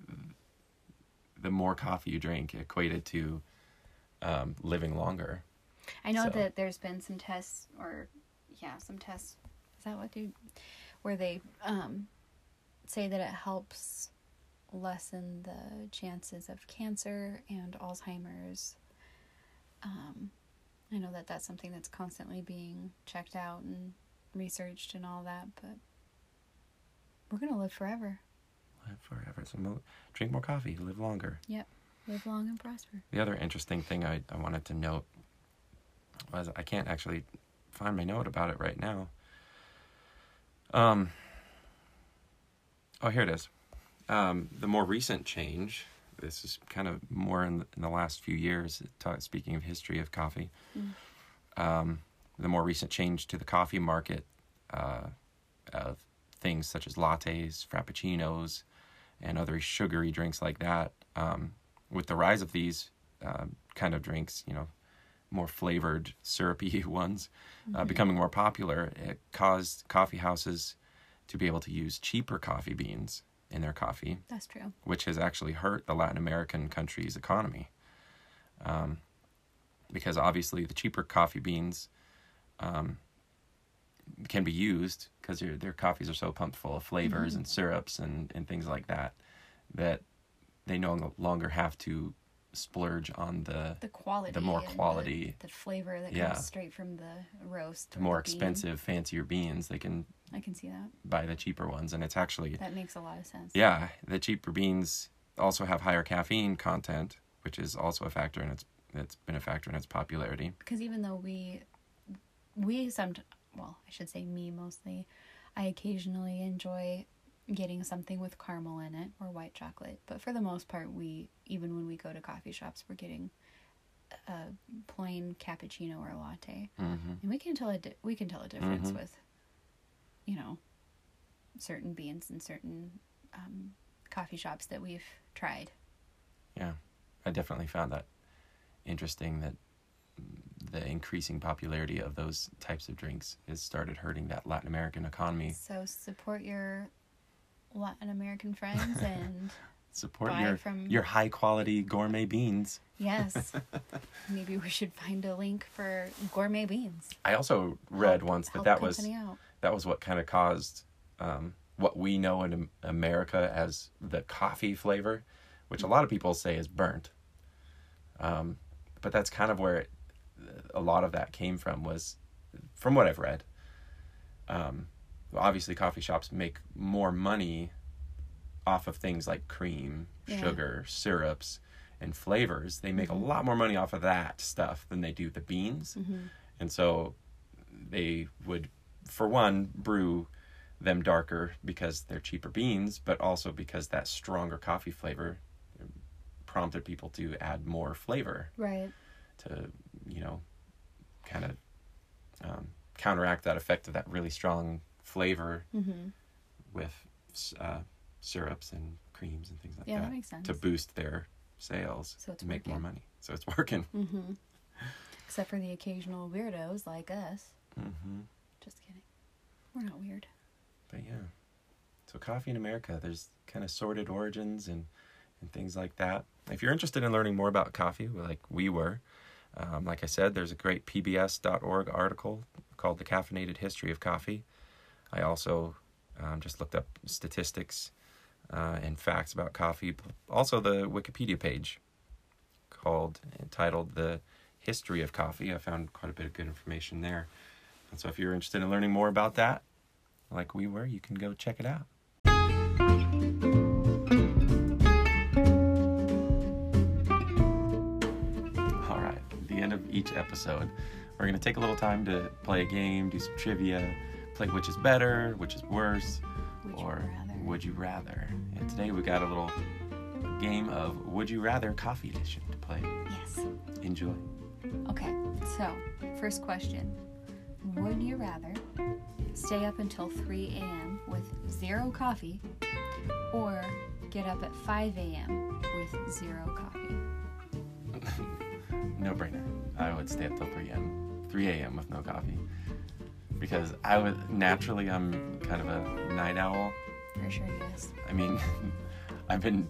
[SPEAKER 1] the more coffee you drink equated to um, living longer.
[SPEAKER 2] I know
[SPEAKER 1] So-
[SPEAKER 2] that there's been some tests, or yeah, some tests. Is that what they, where they um, say that it helps lessen the chances of cancer and Alzheimer's. Um, I know that that's something that's constantly being checked out and researched and all that, but we're gonna live forever.
[SPEAKER 1] Live forever. So mo- drink more coffee. Live longer.
[SPEAKER 2] Yep, live long and prosper.
[SPEAKER 1] The other interesting thing I, I wanted to note was I can't actually find my note about it right now. Um. Oh, here it is. Um, the more recent change. This is kind of more in the, in the last few years. ta- Speaking of history of coffee, um, the more recent change to the coffee market uh, of things such as lattes, frappuccinos, and other sugary drinks like that. Um, with the rise of these uh, kind of drinks, you know, more flavored, syrupy ones, uh, becoming more popular, it caused coffee houses to be able to use cheaper coffee beans in their coffee,
[SPEAKER 2] That's true.
[SPEAKER 1] which has actually hurt the Latin American country's economy. Um, because obviously, the cheaper coffee beans um, can be used because their, their coffees are so pumped full of flavors mm-hmm. and syrups and, and things like that that they no longer have to splurge on the
[SPEAKER 2] The quality,
[SPEAKER 1] The
[SPEAKER 2] more
[SPEAKER 1] quality.
[SPEAKER 2] the, the flavor that
[SPEAKER 1] Yeah.
[SPEAKER 2] comes straight from the roast,
[SPEAKER 1] the more
[SPEAKER 2] bean.
[SPEAKER 1] expensive, fancier beans. They can
[SPEAKER 2] I can see that.
[SPEAKER 1] buy the cheaper ones, and it's actually
[SPEAKER 2] That makes a lot of sense.
[SPEAKER 1] yeah, the cheaper beans also have higher caffeine content, which is also a factor and its it's been a factor in its popularity.
[SPEAKER 2] Because even though we, we some, well, I should say me mostly, I occasionally enjoy getting something with caramel in it or white chocolate. But for the most part, we even when we go to coffee shops, we're getting a plain cappuccino or latte,
[SPEAKER 1] Mm-hmm.
[SPEAKER 2] and we can tell a di- we can tell a difference
[SPEAKER 1] Mhm.
[SPEAKER 2] with, you know, certain beans and certain um, coffee shops that we've tried.
[SPEAKER 1] Yeah, I definitely found that interesting that the increasing popularity of those types of drinks has started hurting that Latin American economy.
[SPEAKER 2] So support your Latin American friends and
[SPEAKER 1] Support
[SPEAKER 2] Buy
[SPEAKER 1] your
[SPEAKER 2] from-
[SPEAKER 1] your high quality gourmet beans.
[SPEAKER 2] yes, maybe we should find a link for gourmet beans.
[SPEAKER 1] I also read
[SPEAKER 2] Help-
[SPEAKER 1] once that that was
[SPEAKER 2] out.
[SPEAKER 1] that was what kind of caused um, what we know in America as the coffee flavor, which a lot of people say is burnt. Um, but that's kind of where it, a lot of that came from was, from what I've read. Um, obviously, coffee shops make more money off of things like cream,
[SPEAKER 2] Yeah.
[SPEAKER 1] sugar, syrups, and flavors. They make a lot more money off of that stuff than they do the beans.
[SPEAKER 2] Mm-hmm.
[SPEAKER 1] And so they would, for one, brew them darker because they're cheaper beans, but also because that stronger coffee flavor prompted people to add more flavor
[SPEAKER 2] Right.
[SPEAKER 1] To, you know, kind of um, counteract that effect of that really strong flavor
[SPEAKER 2] Mm-hmm.
[SPEAKER 1] with uh, syrups and creams and things like
[SPEAKER 2] Yeah,
[SPEAKER 1] that
[SPEAKER 2] that makes sense.
[SPEAKER 1] to boost their sales
[SPEAKER 2] So
[SPEAKER 1] to make more money. So it's working.
[SPEAKER 2] Mm-hmm. Except for the occasional weirdos like us.
[SPEAKER 1] hmm
[SPEAKER 2] Just kidding. We're not weird.
[SPEAKER 1] But yeah. So coffee in America, there's kind of sorted origins and and things like that. If you're interested in learning more about coffee, like we were, um, like I said, there's a great PBS.org article called "The Caffeinated History of Coffee." I also um, just looked up statistics uh, and facts about coffee. Also, the Wikipedia page called entitled "The History of Coffee." I found quite a bit of good information there. And so, if you're interested in learning more about that, like we were, you can go check it out. Each episode, we're going to take a little time to play a game, do some trivia, play which is better, which is worse,
[SPEAKER 2] Would
[SPEAKER 1] or
[SPEAKER 2] rather?
[SPEAKER 1] would you rather. And today we got a little game of Would You Rather Coffee Edition to play.
[SPEAKER 2] Yes.
[SPEAKER 1] Enjoy.
[SPEAKER 2] Okay, so first question Would you rather stay up until 3 a.m. with zero coffee or get up at 5 a.m. with zero coffee?
[SPEAKER 1] no brainer. I would stay up till 3 a.m. 3 a.m. with no coffee. Because I would naturally I'm kind of a night owl.
[SPEAKER 2] For sure, yes.
[SPEAKER 1] I mean, I've been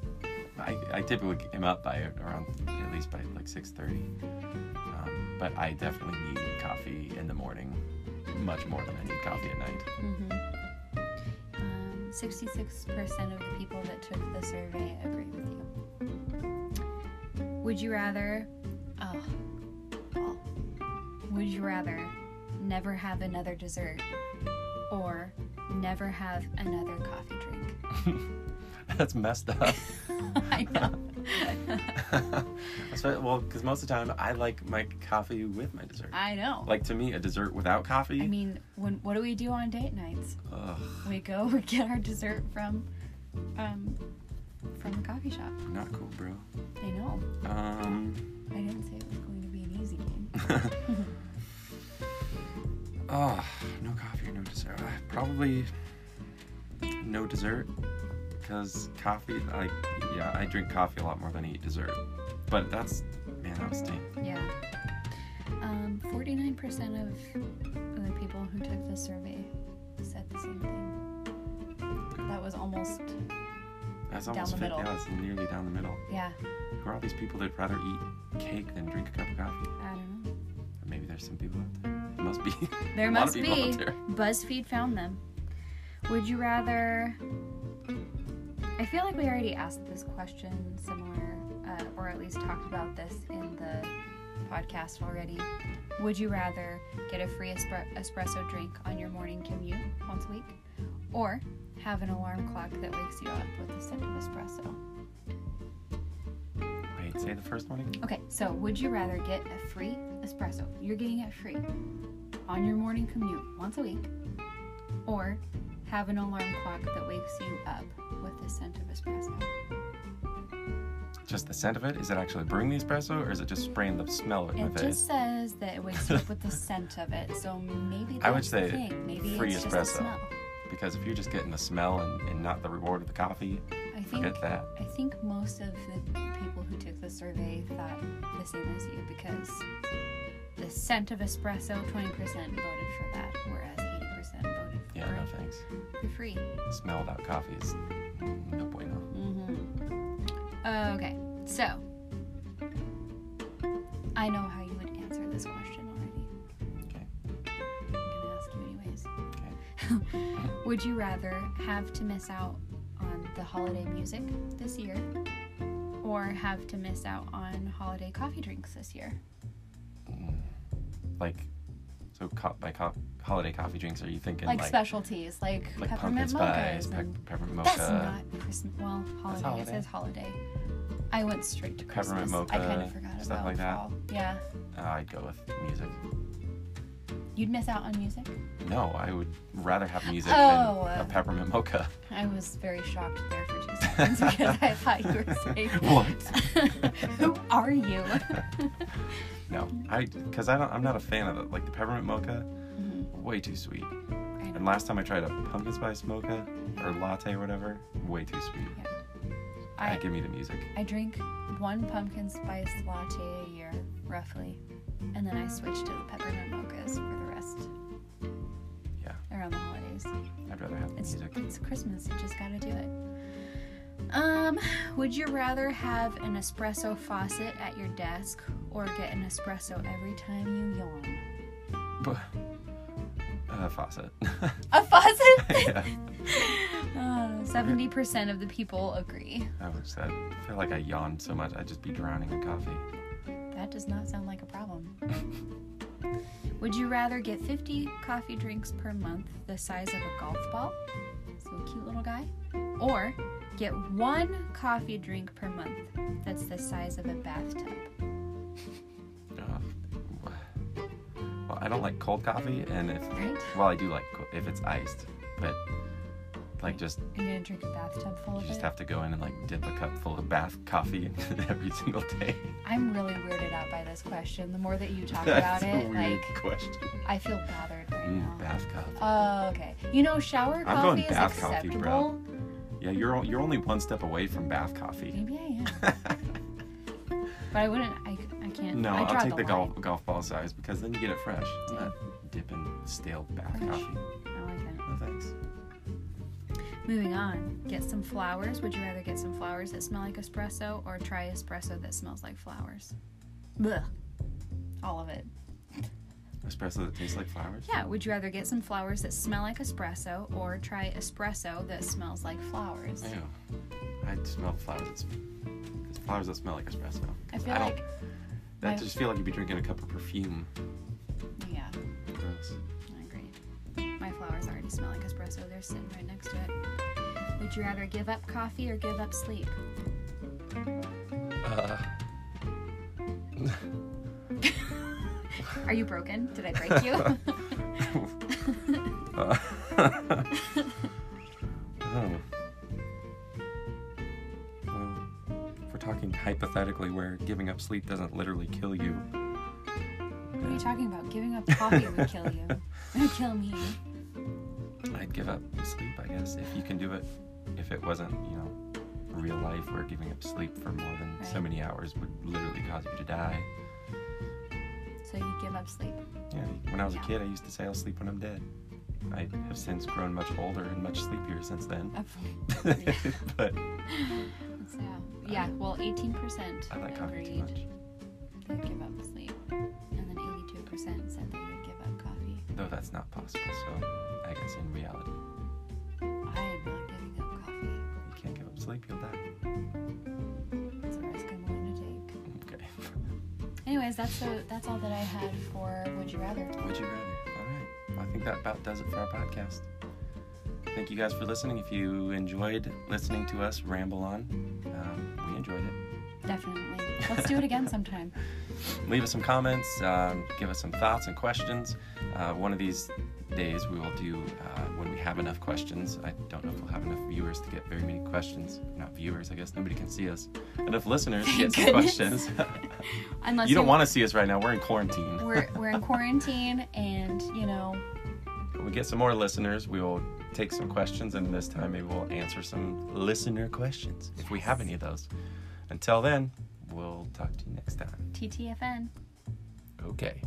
[SPEAKER 1] I, I typically am up by around at least by like 6:30. Um, but I definitely need coffee in the morning much more than I need coffee at night.
[SPEAKER 2] Mm-hmm. Um, 66% of the people that took the survey agree with you. Would you rather, oh, Would you rather never have another dessert or never have another coffee drink?
[SPEAKER 1] That's messed up.
[SPEAKER 2] I know.
[SPEAKER 1] Well, because most of the time I like my coffee with my dessert.
[SPEAKER 2] I know.
[SPEAKER 1] Like to me, a dessert without coffee.
[SPEAKER 2] I mean, when what do we do on date nights?
[SPEAKER 1] ugh,
[SPEAKER 2] We go, we get our dessert from, um, from the coffee shop.
[SPEAKER 1] not cool, bro.
[SPEAKER 2] I know.
[SPEAKER 1] Um,
[SPEAKER 2] I didn't say it was going to be an easy game.
[SPEAKER 1] oh, no coffee or no dessert. Uh, Probably no dessert because coffee. I yeah, I drink coffee a lot more than I eat dessert. But that's man, that was stink.
[SPEAKER 2] Yeah. Um, 49% of the people who took the survey said the same thing. That was almost,
[SPEAKER 1] That's
[SPEAKER 2] Down
[SPEAKER 1] almost
[SPEAKER 2] the
[SPEAKER 1] fit.
[SPEAKER 2] middle.
[SPEAKER 1] Yeah, it's nearly down the middle.
[SPEAKER 2] yeah,
[SPEAKER 1] are all these people that'd rather eat cake than drink a cup of coffee?
[SPEAKER 2] I don't know.
[SPEAKER 1] Or maybe there's some people out there. There must be.
[SPEAKER 2] There
[SPEAKER 1] a lot of
[SPEAKER 2] must
[SPEAKER 1] people
[SPEAKER 2] be.
[SPEAKER 1] there.
[SPEAKER 2] BuzzFeed found them. Would you rather. I feel like we already asked this question similar, uh, or at least talked about this in the podcast already. Would you rather get a free espre- espresso drink on your morning commute once a week, or have an alarm clock that wakes you up with the scent of espresso?
[SPEAKER 1] Wait, say the first one again.
[SPEAKER 2] Okay, so would you rather get a free espresso? You're getting it free on your morning commute once a week, or have an alarm clock that wakes you up with the scent of espresso?
[SPEAKER 1] Just the scent of it? Is it actually brewing the espresso, or is it just spraying the smell of it in
[SPEAKER 2] It
[SPEAKER 1] my face?
[SPEAKER 2] just says that it wakes you up with the scent of it, so maybe that's
[SPEAKER 1] I would
[SPEAKER 2] the
[SPEAKER 1] say
[SPEAKER 2] thing. Maybe
[SPEAKER 1] free
[SPEAKER 2] it's just
[SPEAKER 1] espresso.
[SPEAKER 2] the smell.
[SPEAKER 1] Because if you're just getting the smell and, and not the reward of the coffee,
[SPEAKER 2] think
[SPEAKER 1] that.
[SPEAKER 2] I think most of the people who took the survey thought the same as you because the scent of espresso, 20% voted for that, whereas 80% voted for
[SPEAKER 1] Yeah, no thanks.
[SPEAKER 2] the free.
[SPEAKER 1] Smell without coffee is no bueno.
[SPEAKER 2] Mm-hmm. Okay, so I know how you would answer this question already.
[SPEAKER 1] Okay.
[SPEAKER 2] I'm gonna ask you anyways.
[SPEAKER 1] Okay.
[SPEAKER 2] Would you rather have to miss out the holiday music this year, or have to miss out on holiday coffee drinks this year?
[SPEAKER 1] Like, so co- by co- holiday coffee drinks, are you thinking
[SPEAKER 2] Like,
[SPEAKER 1] like
[SPEAKER 2] specialties, like,
[SPEAKER 1] like
[SPEAKER 2] peppermint
[SPEAKER 1] spice,
[SPEAKER 2] mochas.
[SPEAKER 1] pe- peppermint mocha,
[SPEAKER 2] That's not Christmas. Well, holiday. It
[SPEAKER 1] holiday.
[SPEAKER 2] says holiday. I went straight to Christmas.
[SPEAKER 1] Peppermint
[SPEAKER 2] I kind of forgot
[SPEAKER 1] stuff
[SPEAKER 2] about
[SPEAKER 1] like that?
[SPEAKER 2] fall. Yeah.
[SPEAKER 1] uh, I'd go with music.
[SPEAKER 2] You'd miss out on music?
[SPEAKER 1] No, I would rather have music
[SPEAKER 2] Oh,
[SPEAKER 1] than a peppermint mocha.
[SPEAKER 2] I was very shocked there for two seconds because I thought you were saying,
[SPEAKER 1] What?
[SPEAKER 2] Who are you?
[SPEAKER 1] No, I because I don't. I'm not a fan of it. Like the peppermint mocha,
[SPEAKER 2] Mhm.
[SPEAKER 1] way too sweet. And last time I tried a pumpkin spice mocha or latte or whatever, way too sweet.
[SPEAKER 2] I,
[SPEAKER 1] I, give me the music.
[SPEAKER 2] I drink one pumpkin spice latte a year, roughly, and then I switch to the peppermint mochas it's, it's Christmas. You just gotta do it. Um, would you rather have an espresso faucet at your desk or get an espresso every time you yawn?
[SPEAKER 1] But a faucet.
[SPEAKER 2] A faucet?
[SPEAKER 1] yeah,
[SPEAKER 2] Uh, Seventy percent of the people agree.
[SPEAKER 1] I wish that. I feel like I yawned so much I'd just be drowning in coffee.
[SPEAKER 2] That does not sound like a problem. Would you rather get 50 coffee drinks per month the size of a golf ball? So a cute little guy. Or get one coffee drink per month that's the size of a bathtub.
[SPEAKER 1] Uh, well, I don't like cold coffee, and if
[SPEAKER 2] Right?
[SPEAKER 1] well, I do like if it's iced, but like just
[SPEAKER 2] you gonna drink a bathtub full
[SPEAKER 1] you
[SPEAKER 2] of
[SPEAKER 1] just
[SPEAKER 2] it?
[SPEAKER 1] have to go in and like dip a cup full of bath coffee every single day.
[SPEAKER 2] I'm really weirded out by this question. The more that you talk about it,
[SPEAKER 1] weird
[SPEAKER 2] like
[SPEAKER 1] question.
[SPEAKER 2] I feel bothered right
[SPEAKER 1] Mm,
[SPEAKER 2] now.
[SPEAKER 1] bath coffee.
[SPEAKER 2] Oh, okay. You know, shower coffee.
[SPEAKER 1] I'm going
[SPEAKER 2] coffee is
[SPEAKER 1] bath coffee, bro. yeah, you're you're only one step away from bath coffee.
[SPEAKER 2] Maybe I am. But I wouldn't. I, I can't.
[SPEAKER 1] no,
[SPEAKER 2] I
[SPEAKER 1] I'll take the,
[SPEAKER 2] line.
[SPEAKER 1] golf golf ball size because then you get it fresh. It's not dipping stale bath
[SPEAKER 2] Fresh.
[SPEAKER 1] coffee.
[SPEAKER 2] Moving on. Get some flowers. Would you rather get some flowers that smell like espresso or try espresso that smells like flowers? Blech. All of it.
[SPEAKER 1] Espresso that tastes like flowers.
[SPEAKER 2] Yeah. Would you rather get some flowers that smell like espresso or try espresso that smells like flowers?
[SPEAKER 1] Ew. I smell flowers. That sm- flowers that smell like espresso.
[SPEAKER 2] I feel
[SPEAKER 1] I don't.
[SPEAKER 2] like.
[SPEAKER 1] That
[SPEAKER 2] my-
[SPEAKER 1] just feel like you'd be drinking a cup of perfume.
[SPEAKER 2] Yeah.
[SPEAKER 1] Gross.
[SPEAKER 2] I agree. Flowers already smell like espresso. They're sitting right next to it. Would you rather give up coffee or give up sleep?
[SPEAKER 1] Uh,
[SPEAKER 2] Are you broken? Did I break you?
[SPEAKER 1] uh, oh. Well, if we're talking hypothetically, where giving up sleep doesn't literally kill you,
[SPEAKER 2] what are you talking about? Giving up coffee would kill you. It would kill me. Mm.
[SPEAKER 1] I'd give up sleep. I guess if you can do it. If it wasn't, you know, real life, where giving up sleep for more than so many hours would literally cause you to die.
[SPEAKER 2] So you give up sleep.
[SPEAKER 1] Yeah, when I was
[SPEAKER 2] Yeah.
[SPEAKER 1] a kid, I used to say I'll sleep when I'm dead. I have since grown much older and much sleepier since then. but
[SPEAKER 2] So, yeah, well, 18%
[SPEAKER 1] I like coffee too
[SPEAKER 2] agreed
[SPEAKER 1] much.
[SPEAKER 2] they'd give up sleep. And then 82% said they would give up coffee.
[SPEAKER 1] Though that's not possible, so I guess in reality,
[SPEAKER 2] I am not giving up coffee.
[SPEAKER 1] you can't give up sleep, you'll die.
[SPEAKER 2] It's a risk I'm willing to take.
[SPEAKER 1] Okay.
[SPEAKER 2] Anyways, that's the, that's all that I had for Would You Rather.
[SPEAKER 1] Would you rather? All right. Well, I think that about does it for our podcast. Thank you guys for listening. If you enjoyed listening to us ramble on, um, we enjoyed it.
[SPEAKER 2] Definitely. Let's do it again sometime.
[SPEAKER 1] leave us some comments, um, give us some thoughts and questions. Uh, one of these days we will do uh, when we have enough questions. I don't know if we'll have enough viewers to get very many questions. Not viewers, I guess nobody can see us. Enough listeners to get some questions.
[SPEAKER 2] Unless
[SPEAKER 1] you don't want to see us right now. We're in quarantine.
[SPEAKER 2] We're, we're in quarantine and, you know,
[SPEAKER 1] When we get some more listeners, we will take some questions, and this time maybe we'll answer some listener questions if we have any of those. Until then, we'll talk to you next time.
[SPEAKER 2] TTFN.
[SPEAKER 1] Okay.